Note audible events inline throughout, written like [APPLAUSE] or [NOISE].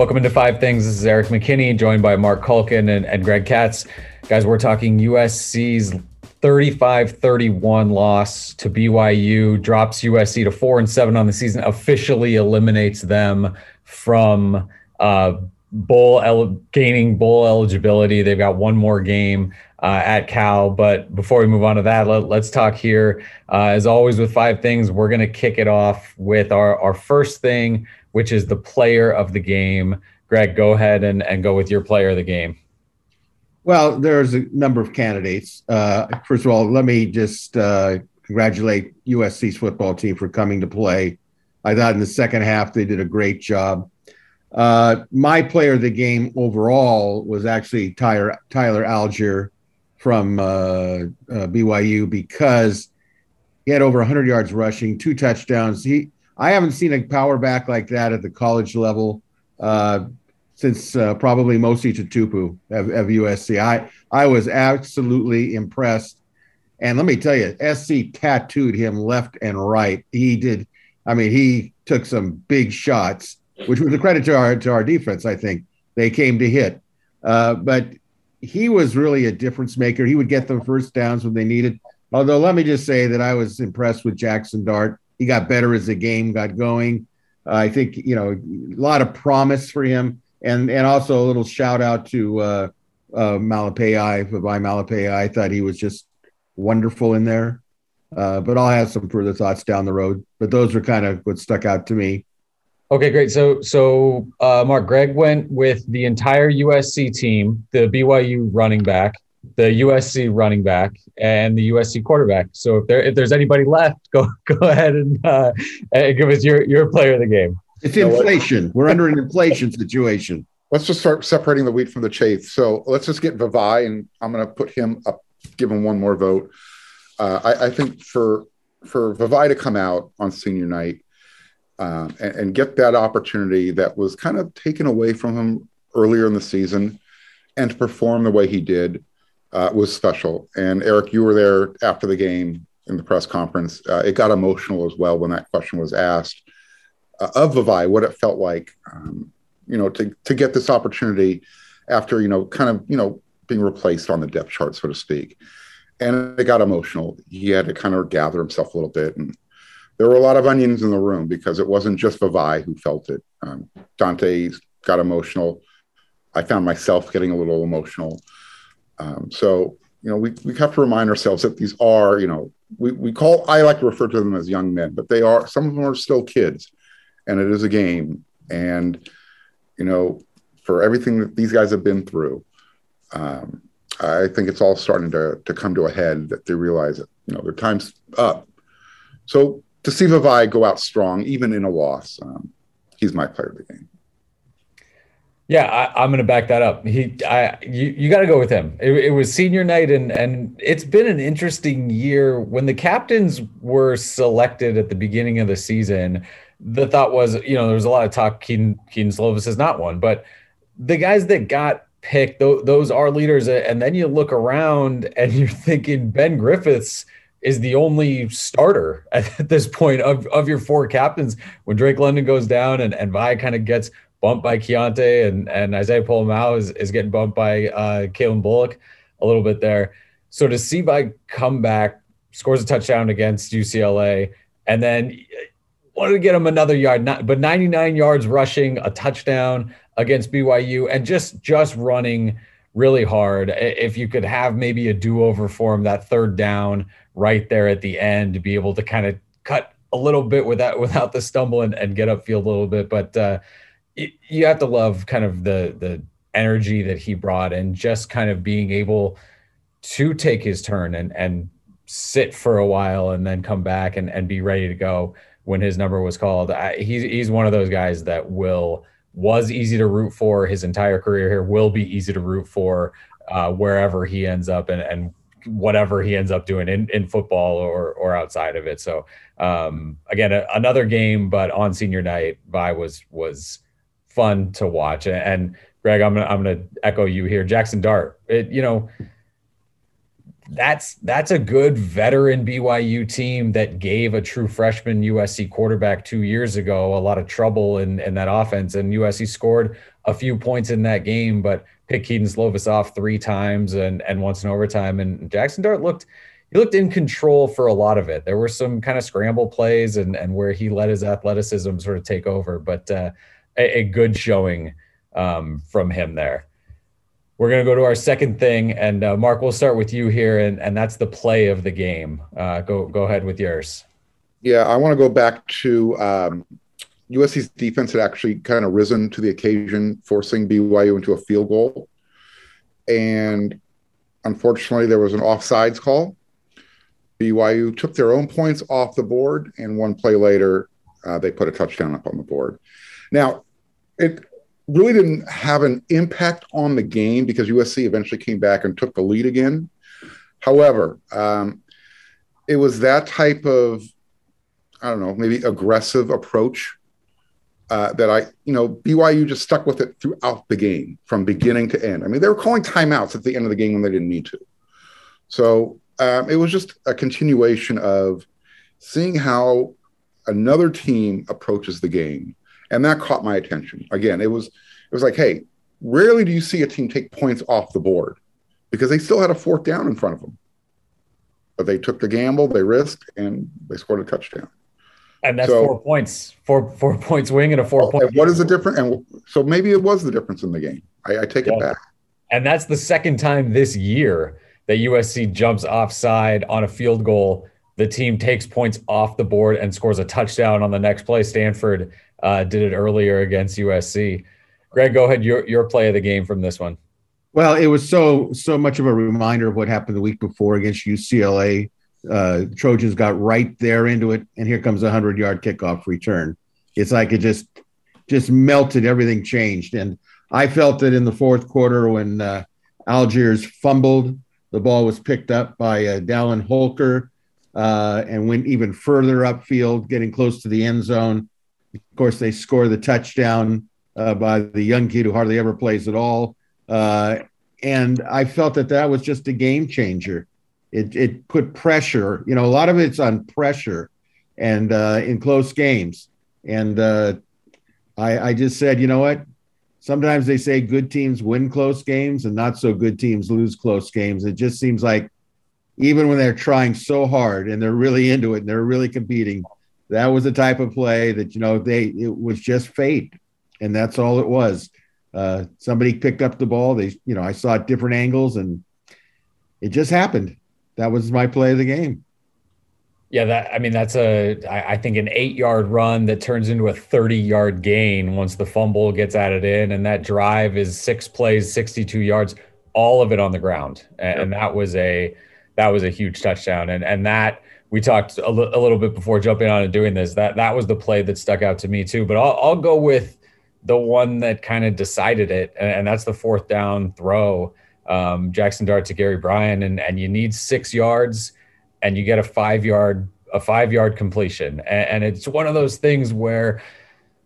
Welcome into Five Things. This is Erik McKinney, joined by Marc Kulkin and, and Greg Katz. Guys, we're talking USC's 35 31 loss to BYU, drops USC to four and seven on the season, officially eliminates them from uh, bowl el- gaining bowl eligibility. They've got one more game uh, at Cal. But before we move on to that, let, us talk here. Uh, as always, with five things, we're going to kick it off with our, our first thing, which is the player of the game. Greg, go ahead and, and go with your player of the game. Well, there's a number of candidates. Uh, first of all, let me just uh, congratulate USC's football team for coming to play. I thought in the second half they did a great job. Uh, my player of the game overall was actually Tyler, Tyler Allgeier from uh, uh, BYU because he had over 100 yards rushing, two touchdowns. He I haven't seen a power back like that at the college level uh, since uh, probably Mosi Tatupu of, of USC. I I was absolutely impressed. And let me tell you, SC tattooed him left and right. He did. I mean, he took some big shots, which was a credit to our to our defense. I think they came to hit. Uh, but he was really a difference maker. He would get them first downs when they needed. Although, let me just say that I was impressed with Jackson Dart. He got better as the game got going. Uh, I think you know a lot of promise for him, and and also a little shout out to uh, uh, Malepeai, Vavae Malepeai. I thought he was just wonderful in there. Uh, but I'll have some further thoughts down the road. But those are kind of what stuck out to me. Okay, great. So, so uh, Marc Greg went with the entire USC team, the BYU running back, the USC running back, and the USC quarterback. So, if there if there's anybody left, go [LAUGHS] go ahead and, uh, and give us your your player of the game. It's inflation. We're under an inflation situation. Let's just start separating the wheat from the chaff. So let's just get Vavae, and I'm going to put him up, give him one more vote. Uh, I, I think for for Vavae to come out on senior night um, and, and, get that opportunity that was kind of taken away from him earlier in the season and to perform the way he did uh, was special. And Erik, you were there after the game in the press conference. Uh, it got emotional as well when that question was asked uh, of Vavae, what it felt like, um, you know, to, to get this opportunity after, you know, kind of, you know, being replaced on the depth chart, so to speak. And it got emotional. He had to kind of gather himself a little bit and there were a lot of onions in the room because it wasn't just Vavae who felt it. Um, Donte got emotional. I found myself getting a little emotional. Um, so, you know, we, we have to remind ourselves that these are, you know, we, we call, I like to refer to them as young men, but they are, some of them are still kids and it is a game. And, you know, for everything that these guys have been through, um, I think it's all starting to, to come to a head that they realize that, you know, their time's up. So to see Vavae go out strong, even in a loss, um, he's my player of the game. Yeah, I, am going to back that up. He, I, you, you got to go with him. It, it, was senior night, and and it's been an interesting year. When the captains were selected at the beginning of the season, the thought was, you know, there was a lot of talk. Kedon, Kedon Slovis is not one, but the guys that got picked, those, those are leaders. And then you look around, and [LAUGHS] you're thinking Ben Griffiths is the only starter [LAUGHS] at this point of, of your four captains. When Drake London goes down and, and Vi kind of gets bumped by Keaontay and, and Isaiah Pola-Mao is, is getting bumped by uh, Calen Bullock a little bit there. So to see Vi come back, scores a touchdown against UCLA, and then wanted to get him another yard, not, but 99 yards rushing, a touchdown against BYU, and just just running really hard. If you could have maybe a do over for him, that third down right there at the end to be able to kind of cut a little bit without without the stumble and, and get upfield a little bit. But uh, you, have to love kind of the the energy that he brought and just kind of being able to take his turn and and sit for a while and then come back and, and be ready to go when his number was called. I, he's he's one of those guys that will was easy to root for his entire career here will be easy to root for uh, wherever he ends up and, and whatever he ends up doing in, in football or or outside of it. So um, again, a, another game, but on senior night, Vi was was fun to watch. And Greg, I'm gonna I'm gonna echo you here. Jackson Dart, it, you know, that's that's a good veteran BYU team that gave a true freshman USC quarterback two years ago a lot of trouble in, in that offense. And USC scored a few points in that game, but picked Kedon Slovis off three times and, and once in overtime. And Jackson Dart looked he looked in control for a lot of it. There were some kind of scramble plays and and where he let his athleticism sort of take over, but uh, a, a, good showing um, from him there. We're going to go to our second thing, and uh, Marc, we'll start with you here, and, and that's the play of the game. Uh, go go ahead with yours. Yeah, I want to go back to um, USC's defense had actually kind of risen to the occasion, forcing BYU into a field goal, and unfortunately, there was an offsides call. BYU took their own points off the board, and one play later, uh, they put a touchdown up on the board. Now, it really didn't have an impact on the game because USC eventually came back and took the lead again. However, um, it was that type of, I don't know, maybe aggressive approach uh, that I, you know, BYU just stuck with it throughout the game from beginning to end. I mean, they were calling timeouts at the end of the game when they didn't need to. So um, it was just a continuation of seeing how another team approaches the game and that caught my attention. Again, it was it was like, hey, rarely do you see a team take points off the board because they still had a fourth down in front of them, but they took the gamble, they risked, and they scored a touchdown. And that's so, four points, four four points wing and a four oh, point. What is the difference? And so maybe it was the difference in the game. I, I take yeah. it back. And that's the second time this year that USC jumps offside on a field goal. The team takes points off the board and scores a touchdown on the next play. Stanford uh, did it earlier against USC. Greg, go ahead. Your your play of the game from this one. Well, it was so so much of a reminder of what happened the week before against UCLA. Uh, Trojans got right there into it, and here comes a hundred yard kickoff return. It's like it just just melted. Everything changed, and I felt that in the fourth quarter when uh, Allgeier fumbled, the ball was picked up by uh, Dallin Holker uh, and went even further upfield, getting close to the end zone. Of course, they score the touchdown uh, by the young kid who hardly ever plays at all. Uh, and I felt that that was just a game changer. It, it put pressure, you know, a lot of it's on pressure and uh, in close games. And uh, I, I just said, you know what? Sometimes they say good teams win close games and not so good teams lose close games. It just seems like even when they're trying so hard and they're really into it and they're really competing, that was the type of play that you know they it was just fate, and that's all it was. Uh, somebody picked up the ball. They, you know, I saw it different angles, and it just happened. That was my play of the game. Yeah, that I mean that's a I, I think an eight yard run that turns into a 30 yard gain once the fumble gets added in, and that drive is six plays, 62 yards, all of it on the ground, and, and that was a that was a huge touchdown, and and that we talked a, l- a little bit before jumping on and doing this. That that was the play that stuck out to me too. But I'll, I'll go with the one that kind of decided it, and, and, that's the fourth down throw. Um, Jackson Dart to Gary Bryant, and and you need six yards, and you get a five yard a five yard completion, and, and it's one of those things where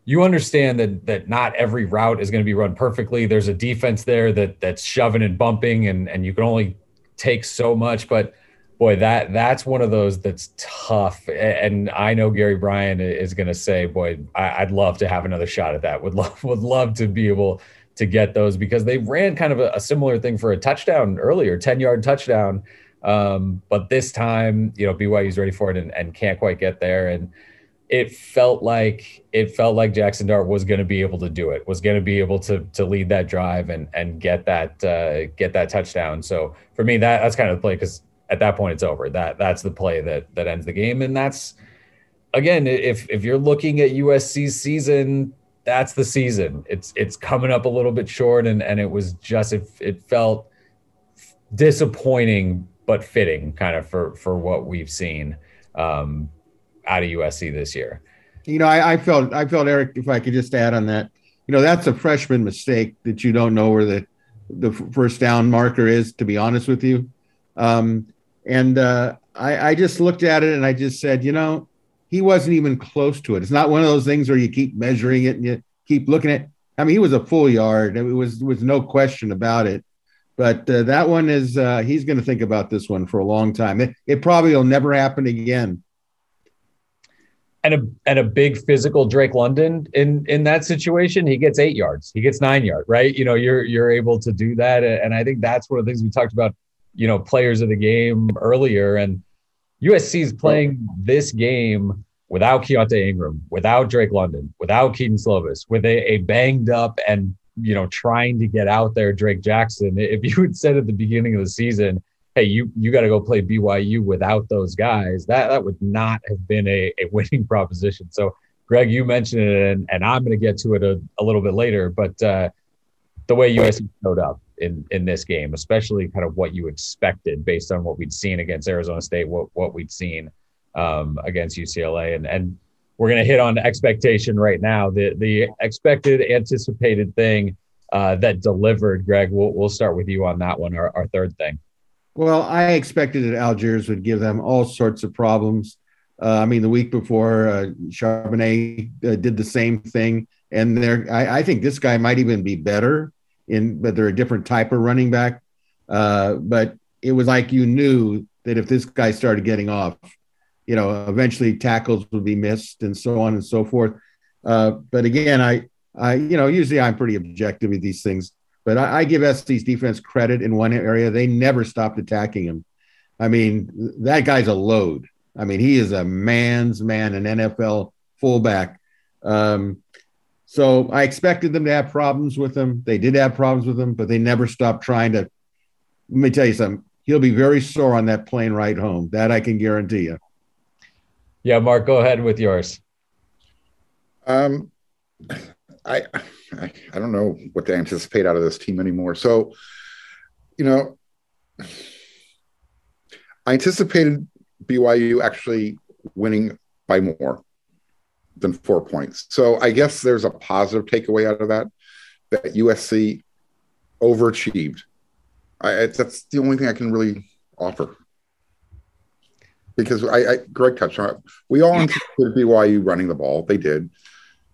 you understand that that not every route is going to be run perfectly. There's a defense there that that's shoving and bumping, and and you can only take so much, but boy, that that's one of those that's tough. And I know Gary Bryant is going to say, boy, I, would love to have another shot at that. Would love [LAUGHS] would love to be able to get those because they ran kind of a, a similar thing for a touchdown earlier, ten yard touchdown. Um, but this time, you know, BYU's ready for it and, and can't quite get there. And it felt like it felt like Jackson Dart was going to be able to do it, was going to be able to to lead that drive and and get that uh, get that touchdown. So for me, that that's kind of the play because at that point it's over. That that's the play that that ends the game, and that's again if if you're looking at USC's season, that's the season. It's it's coming up a little bit short, and and it was just it it felt disappointing but fitting kind of for for what we've seen um, out of USC this year. You know, I, I felt I felt Erik. If I could just add on that, you know, that's a freshman mistake that you don't know where the the first down marker is. To be honest with you, um, and uh, I, I just looked at it and I just said, you know, he wasn't even close to it. It's not one of those things where you keep measuring it and you keep looking at. I mean, he was a full yard. It was was no question about it. But uh, that one is uh, he's going to think about this one for a long time. It, it probably will never happen again. And a and a big physical Drake London in in that situation, he gets eight yards, he gets nine yards, right? You know, you're you're able to do that, and I think that's one of the things we talked about. You know, players of the game earlier, and USC is playing this game without Keaontay Ingram, without Drake London, without Kedon Slovis, with a, a banged up and you know trying to get out there Drake Jackson. If you had said at the beginning of the season, hey, you you got to go play BYU without those guys, that that would not have been a, a winning [LAUGHS] proposition. So, Greg, you mentioned it, and, and I'm going to get to it a, a little bit later, but uh, the way USC showed up in in this game, especially kind of what you expected based on what we'd seen against Arizona State, what what we'd seen um, against UCLA, and and we're going to hit on expectation right now. The the expected, anticipated thing uh, that delivered. Greg, we'll we'll start with you on that one. Our, our third thing. Well, I expected that Allgeier would give them all sorts of problems. Uh, I mean, the week before, uh, Charbonnet uh, did the same thing, and there, I, I, think this guy might even be better in, but they're a different type of running back. Uh, but it was like you knew that if this guy started getting off, you know, eventually tackles would be missed and so on and so forth. Uh, but again, I, I, you know, usually I'm pretty objective with these things, but I, I give SC's defense credit in one area. They never stopped attacking him. I mean, that guy's a load. I mean, he is a man's man, an NFL fullback. Um, so I expected them to have problems with him. They did have problems with him, but they never stopped trying to. Let me tell you something. He'll be very sore on that plane ride home. That I can guarantee you. Yeah, Marc, go ahead with yours. Um, I, I, I don't know what to anticipate out of this team anymore. So, you know, I anticipated BYU actually winning by more than four points. So I guess there's a positive takeaway out of that that USC overachieved. I, that's the only thing I can really offer because I, I Greg touched on it. We all anticipated BYU running the ball. They did.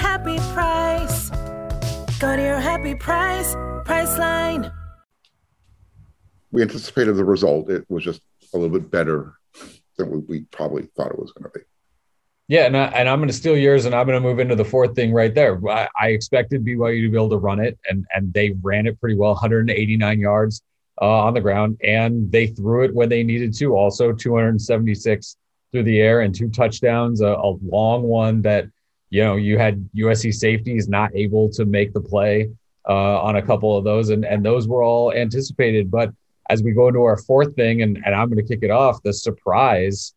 happy price. Go to your happy price, Priceline we anticipated the result. It was just a little bit better than we, we probably thought it was going to be. Yeah, and, I, and I'm going to steal yours, and I'm going to move into the fourth thing right there. I, I, expected BYU to be able to run it, and and they ran it pretty well, 189 yards uh, on the ground, and they threw it when they needed to. Also, 276 through the air and two touchdowns, a, a long one that you know you had USC safeties not able to make the play uh, on a couple of those, and and those were all anticipated, but as we go into our fourth thing, and, and I'm going to kick it off, the surprise,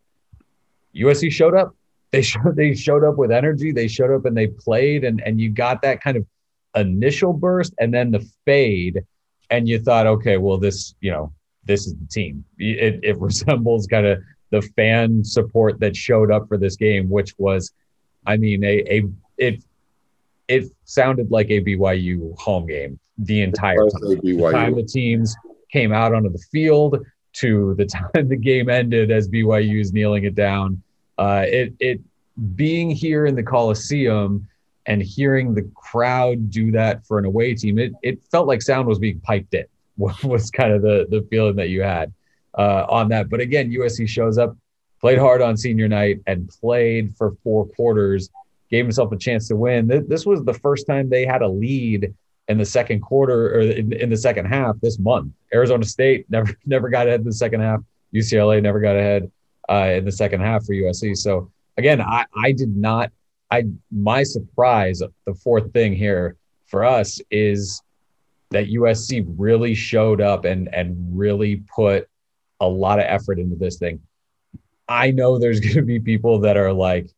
USC showed up. They [LAUGHS] showed they showed up with energy. They showed up and they played, and and you got that kind of initial burst, and then the fade, and you thought, okay, well, this you know this is the team. It, it [LAUGHS] resembles kind of the fan support that showed up for this game, which was, I mean, a a it it sounded like a BYU home game the entire time. The time the teams came out onto the field to the [LAUGHS] time the game ended as BYU is kneeling it down. Uh, it it being here in the Coliseum and hearing the crowd do that for an away team, it it felt like sound was being piped in. [LAUGHS] Was kind of the the feeling that you had uh, on that. But again, USC shows up, played hard on senior night, and played for four quarters. Gave himself a chance to win. This was the first time they had a lead in the second quarter or in, in the second half this month. Arizona State never [LAUGHS] never got ahead in the second half. UCLA never got ahead uh, in the second half for USC. So again, I I did not. I my surprise. The fourth thing here for us is that USC really showed up and and really put a lot of effort into this thing. I know there's [LAUGHS] going to be people that are like,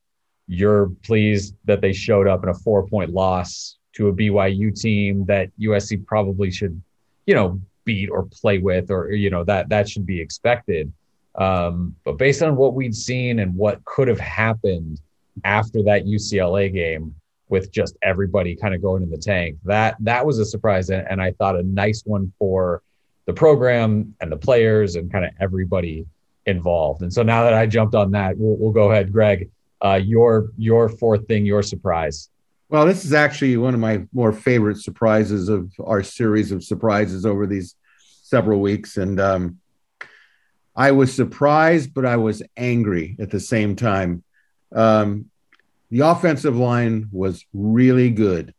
you're pleased that they showed up in a four point loss to a BYU team that USC probably should, you know, beat or play with, or you know that that should be expected. Um, but based on what we'd seen and what could have happened after that UCLA game, with just everybody kind of going in the tank, that that was a surprise, and, and I thought a nice one for the program and the players and kind of everybody involved. And so now that I jumped on that, we'll, we'll go ahead, Greg. Uh, your your fourth thing, your surprise. Well, this is actually one of my more favorite surprises of our series of surprises over these several weeks, and um, I was surprised, but I was angry at the same time. Um, the offensive line was really good.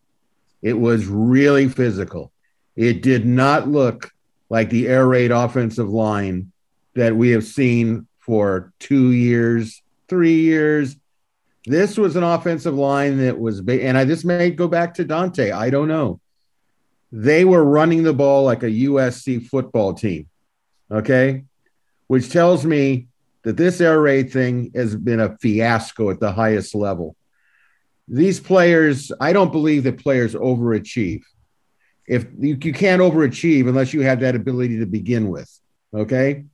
It was really physical. It did not look like the air raid offensive line that we have seen for two years, three years. This was an offensive line that was, and I this may go back to Donte. I don't know. They were running the ball like a USC football team. Okay. Which tells me that this air raid thing has been a fiasco at the highest level. These players, I don't believe that players overachieve. If you, you can't overachieve unless you have that ability to begin with. Okay.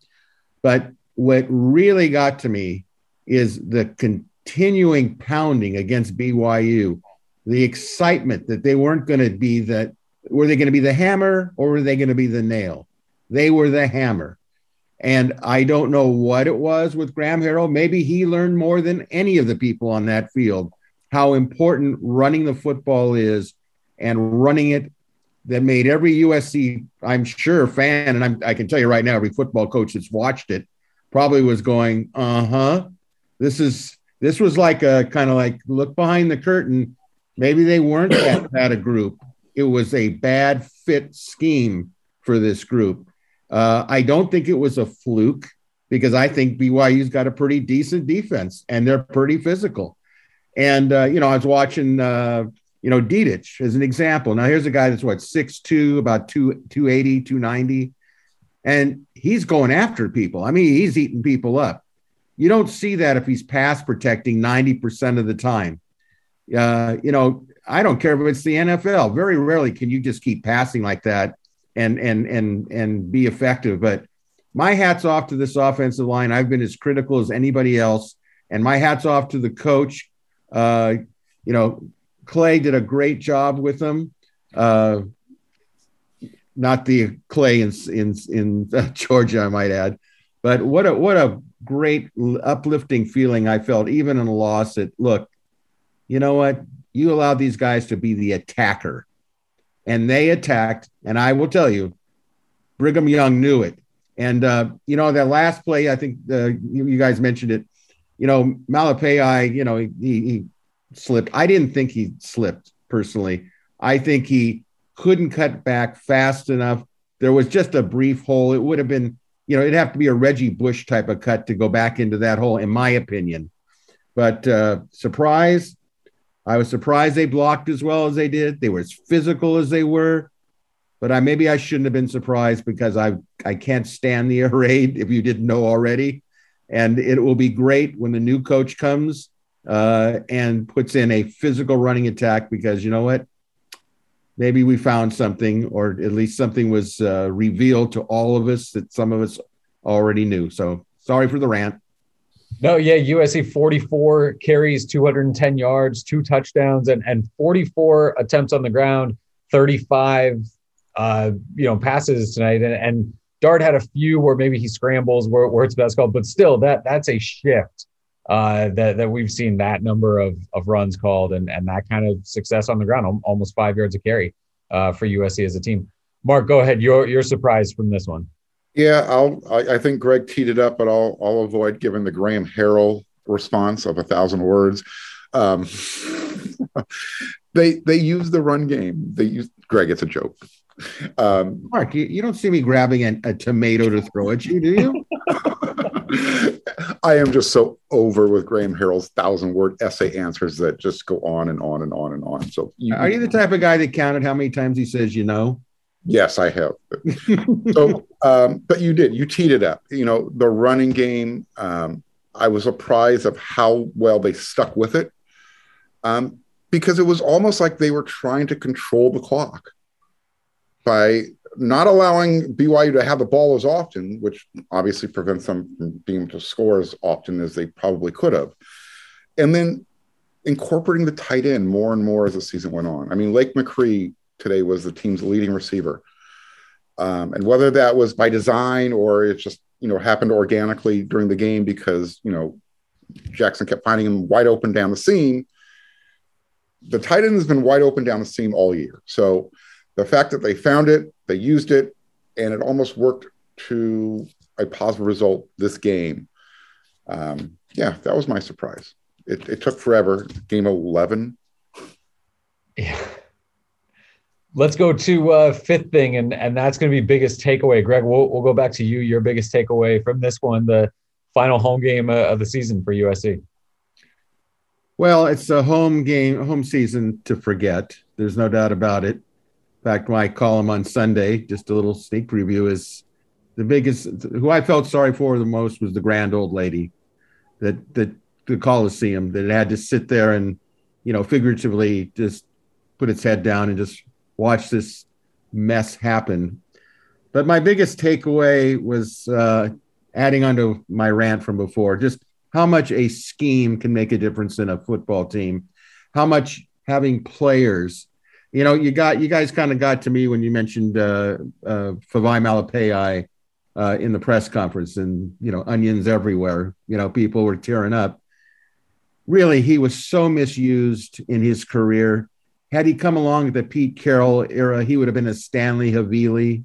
But what really got to me is the continuing pounding against BYU, the excitement that they weren't going to be that. Were they going to be the hammer or were they going to be the nail? They were the hammer. And I don't know what it was with Graham Harrell. Maybe he learned more than any of the people on that field how important running the football is and running it that made every USC, I'm sure, fan, and I'm, I can tell you right now, every football coach that's watched it probably was going, uh huh. This is this was like a kind of like look behind the curtain. Maybe they weren't that [COUGHS] bad a group. It was a bad fit scheme for this group. Uh, I don't think it was a fluke because I think BYU's got a pretty decent defense and they're pretty physical. And uh, you know, I was watching uh, you know, Dedich as an example. Now here's a guy that's what 6'2, about 2 280, 290. And he's going after people. I mean, he's eating people up. You don't see that if he's pass protecting 90% of the time. Uh, you know, I don't care if it's the NFL. Very rarely can you just keep passing like that and and and and be effective. But my hats off to this offensive line. I've been as critical as anybody else, and my hats off to the coach. Uh, you know, Clay did a great job with them. Uh, not the Clay in in in [LAUGHS] Georgia, I might add, but what a what a great uplifting feeling I felt even in a loss. That look, you know what, you allowed these guys to be the attacker, and they attacked. And I will tell you, Brigham Young knew it. And uh, you know that last play, I think uh, you, you, guys mentioned it. You know, Malepeai, you know, he, he slipped. I didn't think he slipped personally. I think he couldn't cut back fast enough. There was just a brief hole. It would have been, you know, it'd have to be a Reggie Bush type of cut to go back into that hole, in my opinion. But uh, surprise, I was surprised they blocked as well as they did. They were as physical as they were. But I maybe I shouldn't have been surprised because I I can't stand the [LAUGHS] air raid if you didn't know already. And it will be great when the new coach comes uh, and puts in a physical running attack because you know what? Maybe we found something, or at least something was uh, revealed to all of us that some of us already knew. So sorry for the rant. No, yeah, USC 44 carries, 210 yards, two touchdowns, and, and 44 attempts on the ground, 35 uh, you know, passes tonight. And, and Dart had a few where maybe he scrambles where, where it's best called, but still that that's a shift uh, that, that we've seen that number of, of runs called and, and that kind of success on the ground, almost five yards a carry uh, for USC as a team. Marc, go ahead. You're, you're surprised from this one. Yeah, I'll, I, I think Greg teed it up, but I'll, I'll avoid giving the Graham Harrell response of a thousand words. Um, [LAUGHS] they they use the run game. They use Greg. It's a joke. Um, Marc, you, you don't see me grabbing a, a tomato to throw at you, do you? [LAUGHS] I am just so over with Graham Harrell's thousand word essay answers that just go on and on and on and on. So, you, are you the type of guy that counted how many times he says you know? Yes, I have. so, um, but you did. You teed it up. You know, the running game. Um, I was surprised of how well they stuck with it, um, because it was almost like they were trying to control the clock by not allowing BYU to have the ball as often, which obviously prevents them from being able to score as often as they probably could have. And then incorporating the tight end more and more as the season went on. I mean, Lake McRee today was the team's leading receiver. Um, and whether that was by design or it just, you know, happened organically during the game because, you know, Jackson kept finding him wide open down the seam. The tight end has been wide open down the seam all year. So the fact that they found it, they used it, and it almost worked to a positive result this game. Um, yeah, that was my surprise. It, it took forever. Game 11. Yeah. Let's go to uh, fifth thing, and and that's going to be biggest takeaway. Greg, we'll we'll go back to you. Your biggest takeaway from this one, the final home game uh, of the season for USC. Well, it's a home game, home season to forget. There's no doubt about it. In fact, my column on Sunday, just a little sneak preview, is the biggest. Who I felt sorry for the most was the grand old lady, that that the Coliseum that had to sit there and, you know, figuratively just put its head down and just watch this mess happen. But my biggest takeaway was uh, adding onto my rant from before, just how much a scheme can make a difference in a football team, how much having players. You know, you got you guys kind of got to me when you mentioned uh, uh, Vavae Malepeai uh, in the press conference, and you know, onions everywhere. You know, people were tearing up. Really, he was so misused in his career. Had he come along at the Pete Carroll era, he would have been a Stanley Havili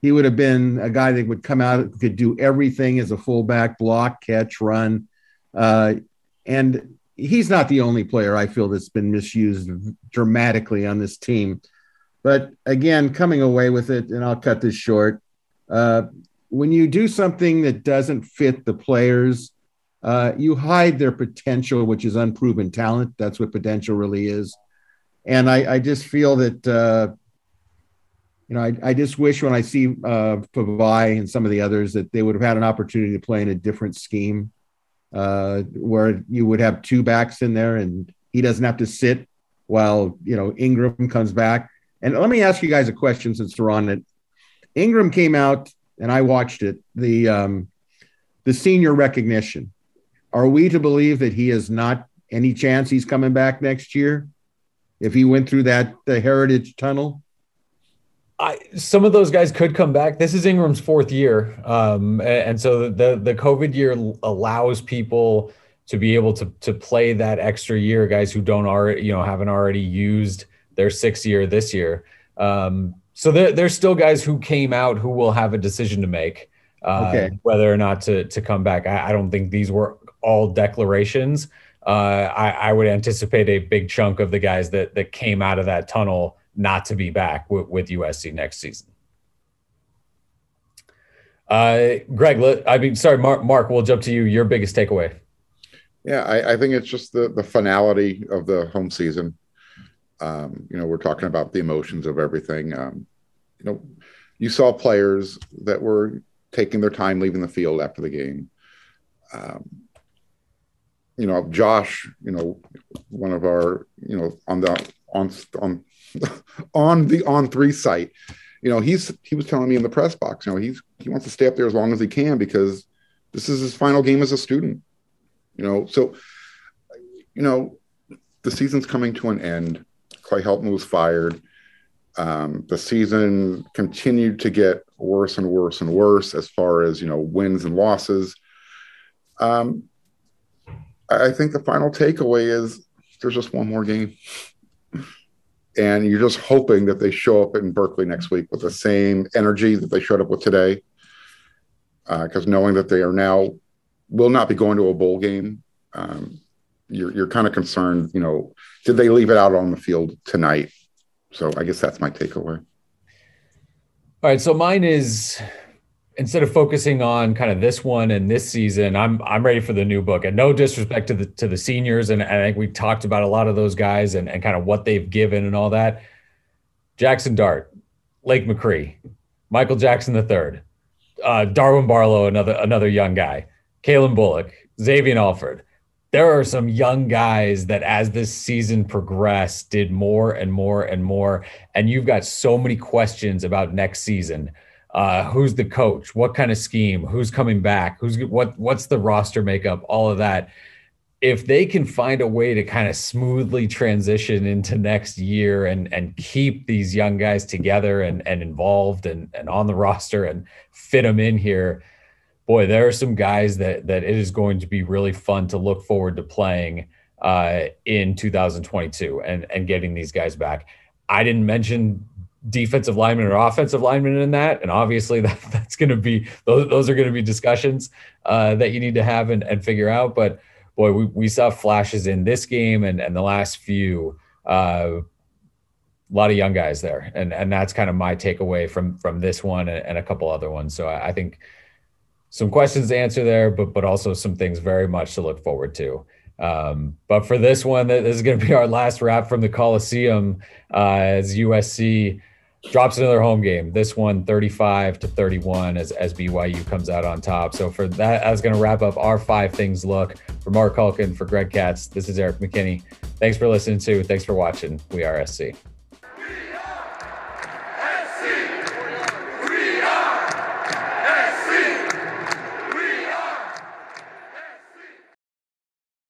he would have been a guy that would come out, could do everything as a fullback, block, catch, run. Uh, and he's not the only player I feel that's been misused dramatically on this team. But again, coming away with it, and I'll cut this short. Uh, when you do something that doesn't fit the players, uh, you hide their potential, which is unproven talent. That's what potential really is. And I, I just feel that uh, you know, I, I just wish when I see uh, Vavae and some of the others that they would have had an opportunity to play in a different scheme uh, where you would have two backs in there and he doesn't have to sit while, you know, Ingram comes back. And let me ask you guys a question since we're on it. Ingram came out and I watched it, the, um, the senior recognition. Are we to believe that he has not any chance he's coming back next year if he went through that the heritage tunnel? I, some of those guys could come back. This is Ingram's fourth year, um, and, and, so the the COVID year allows people to be able to to play that extra year. Guys who don't already, you know, haven't already used their sixth year this year. Um, so there, there's still guys who came out who will have a decision to make uh, okay. whether or not to to come back. I, I, don't think these were all declarations. Uh, I, I would anticipate a big chunk of the guys that that came out of that tunnel not to be back with, with USC next season. Uh, Greg, let, I mean, sorry, Marc, Marc, we'll jump to you. Your biggest takeaway. Yeah, I, I think it's just the, the finality of the home season. Um, you know, we're talking about the emotions of everything. Um, you know, you saw players that were taking their time leaving the field after the game. Um, you know, Josh, you know, one of our, you know, on the on on [LAUGHS] on the On3 site. You know, he's he was telling me in the press box, you know, he's he wants to stay up there as long as he can because this is his final game as a student. You know, so you know, the season's coming to an end. Clay Helton was fired. Um, the season continued to get worse and worse and worse as far as you know wins and losses. Um, I think the final takeaway is there's just one more game and you're just hoping that they show up in Berkeley next week with the same energy that they showed up with today. Because uh, knowing that they are now will not be going to a bowl game, um, you're you're kind of concerned. You know, did they leave it out on the field tonight? So I guess that's my takeaway. All right, so mine is instead of focusing on kind of this one and this season, I'm I'm ready for the new book. And no disrespect to the to the seniors, and, I think we talked about a lot of those guys and, and kind of what they've given and all that. Jackson Dart, Lake McRee, Michael Jackson III, uh, Darwin Barlow, another another young guy, Calen Bullock, Xavier Alford. there are some young guys that as this season progressed did more and more and more and you've got so many questions about next season uh, who's the coach? What kind of scheme? Who's coming back? Who's what what's the roster makeup? All of that. If they can find a way to kind of smoothly transition into next year and and keep these young guys together and and involved and and on the roster and fit them in here boy, there are some guys that that it is going to be really fun to look forward to playing uh, in 2022 and and getting these guys back. I didn't mention defensive lineman or offensive lineman in that, and obviously [LAUGHS] that that's going to be those those are going to be discussions uh, that you need to have and, and figure out. But boy, we, we saw flashes in this game and and the last few. Uh, a lot of young guys there, and and that's kind of my takeaway from from this one and, and a couple other ones. So I, I think some questions to answer there, but but also some things very much to look forward to. Um, but for this one, this is going to be our last wrap from the Coliseum uh, as USC drops another home game. This one, 35 to 31, as, as BYU comes out on top. So for that, that's going to wrap up our five things look. For Marc Kulkin, for Greg Katz, this is Erik McKinney. Thanks for listening to. Thanks for watching. We are SC.